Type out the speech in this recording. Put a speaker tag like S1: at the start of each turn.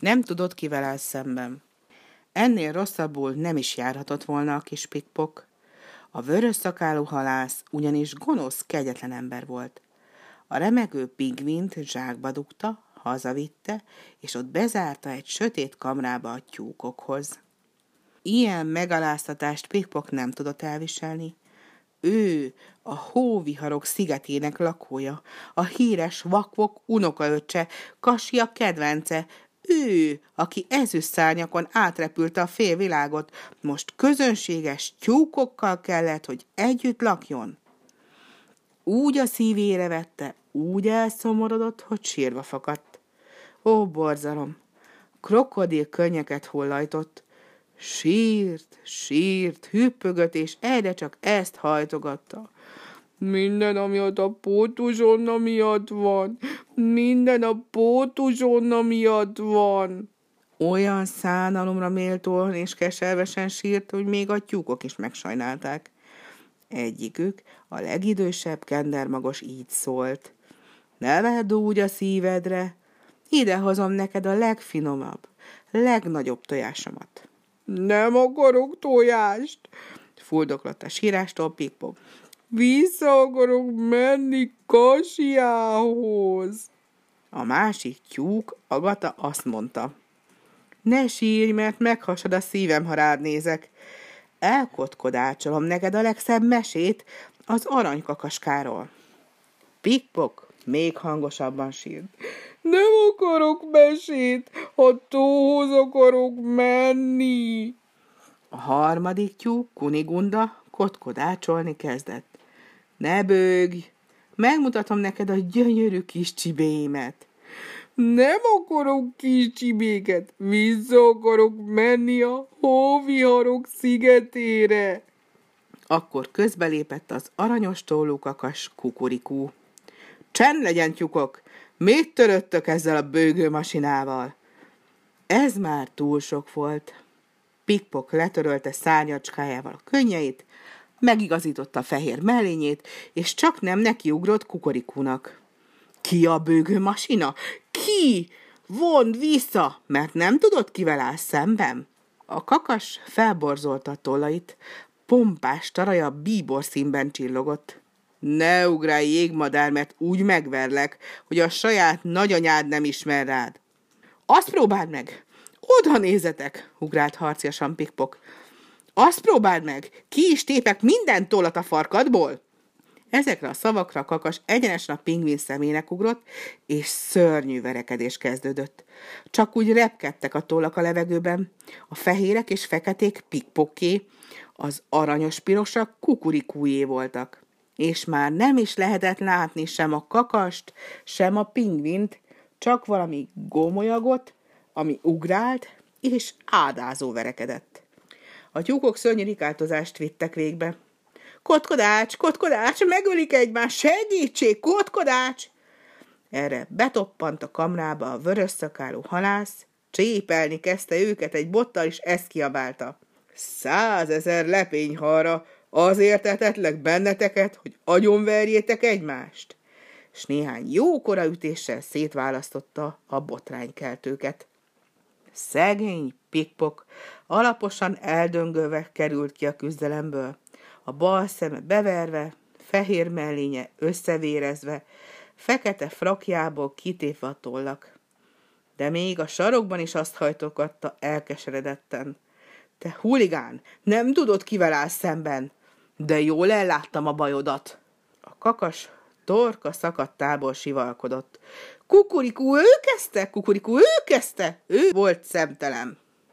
S1: Nem tudott, kivel áll szemben. Ennél rosszabbul nem is járhatott volna a kis pikpok. A vörös szakálú halász ugyanis gonosz, kegyetlen ember volt. A remegő pingvint zsákba dugta, hazavitte, és ott bezárta egy sötét kamrába a tyúkokhoz. Ilyen megaláztatást Pikpok nem tudott elviselni. Ő a hóviharok szigetének lakója, a híres vakvok unokaöccse, Kasia kedvence, ő, aki ezüstszárnyakon átrepülte a fél világot, most közönséges tyúkokkal kellett, hogy együtt lakjon. Úgy a szívére vette, úgy elszomorodott, hogy sírva fakadt. Ó, borzalom! Krokodil könnyeket hollajtott. Sírt, sírt, hüppögött, és egyre csak ezt hajtogatta. Minden, ami a pótuzsonna miatt van. Minden a pótuzsonna miatt van. Olyan szánalomra méltóan és keservesen sírt, hogy még a tyúkok is megsajnálták. Egyikük, a legidősebb kendermagos így szólt. Ne vedd úgy a szívedre, idehozom neked a legfinomabb, legnagyobb tojásomat. Nem akarok tojást, fuldoklott a sírástól Pikpok. Vissza akarok menni Kasiához. A másik tyúk, Agata azt mondta. Ne sírj, mert meghasad a szívem, ha rád nézek. Elkotkodácsolom neked a legszebb mesét az aranykakaskáról. Pikpok még hangosabban sírt. Nem akarok mesét, ha tóhoz akarok menni. A harmadik tyúk, Kunigunda, kotkodácsolni kezdett. Ne bőgj, megmutatom neked a gyönyörű kis csibéimet. Nem akarok kis csibéket, vissza akarok menni a hóviharok szigetére. Akkor közbelépett az aranyos tollókakas kukurikú. Csend legyen, tyukok! Mit töröttök ezzel a bőgő masinával? Ez már túl sok volt. Pikpok letörölte szárnyacskájával a könnyeit, megigazította a fehér mellényét, és csak nem nekiugrott kukorikúnak. Ki a bőgő masina? Ki? Vond vissza, mert nem tudott, kivel áll szemben. A kakas felborzolta a tollait, pompás taraja bíbor színben csillogott. Ne ugrálj, jégmadár, mert úgy megverlek, hogy a saját nagyanyád nem ismer rád. Azt próbáld meg! Oda nézetek, ugrált harciasan Pikpok. Azt próbáld meg, ki is tépek minden tollat a farkadból. Ezekre a szavakra a kakas egyenesen a pingvin szemének ugrott, és szörnyű verekedés kezdődött. Csak úgy repkedtek a tollak a levegőben, a fehérek és feketék pikpokké, az aranyos-pirosak kukurikújé voltak. És már nem is lehetett látni sem a kakast, sem a pingvint, csak valami gomolyagot, ami ugrált, és ádázó verekedett. A tyúkok szörnyű rikáltozást vittek végbe. Kotkodács, kotkodács, megölik egymást, segítség, kotkodács! Erre betoppant a kamrába a vörös szakálú halász, csépelni kezdte őket egy bottal, és ezt kiabálta. Százezer lepényhalra, azért etetlek benneteket, hogy agyonverjétek egymást. És néhány jókora ütéssel szétválasztotta a botránykeltőket. Szegény pikpok alaposan eldöngölve került ki a küzdelemből, a bal szeme beverve, fehér mellénye összevérezve, fekete frakjából kitépve a tollak. De még a sarokban is azt hajtogatta elkeseredetten. Te huligán, nem tudod, kivel áll szemben, de jól elláttam a bajodat. A kakas torka szakadtából sivalkodott. Kukurikú, ő kezdte, kukurikú, ő kezdte, ő volt szemtelem.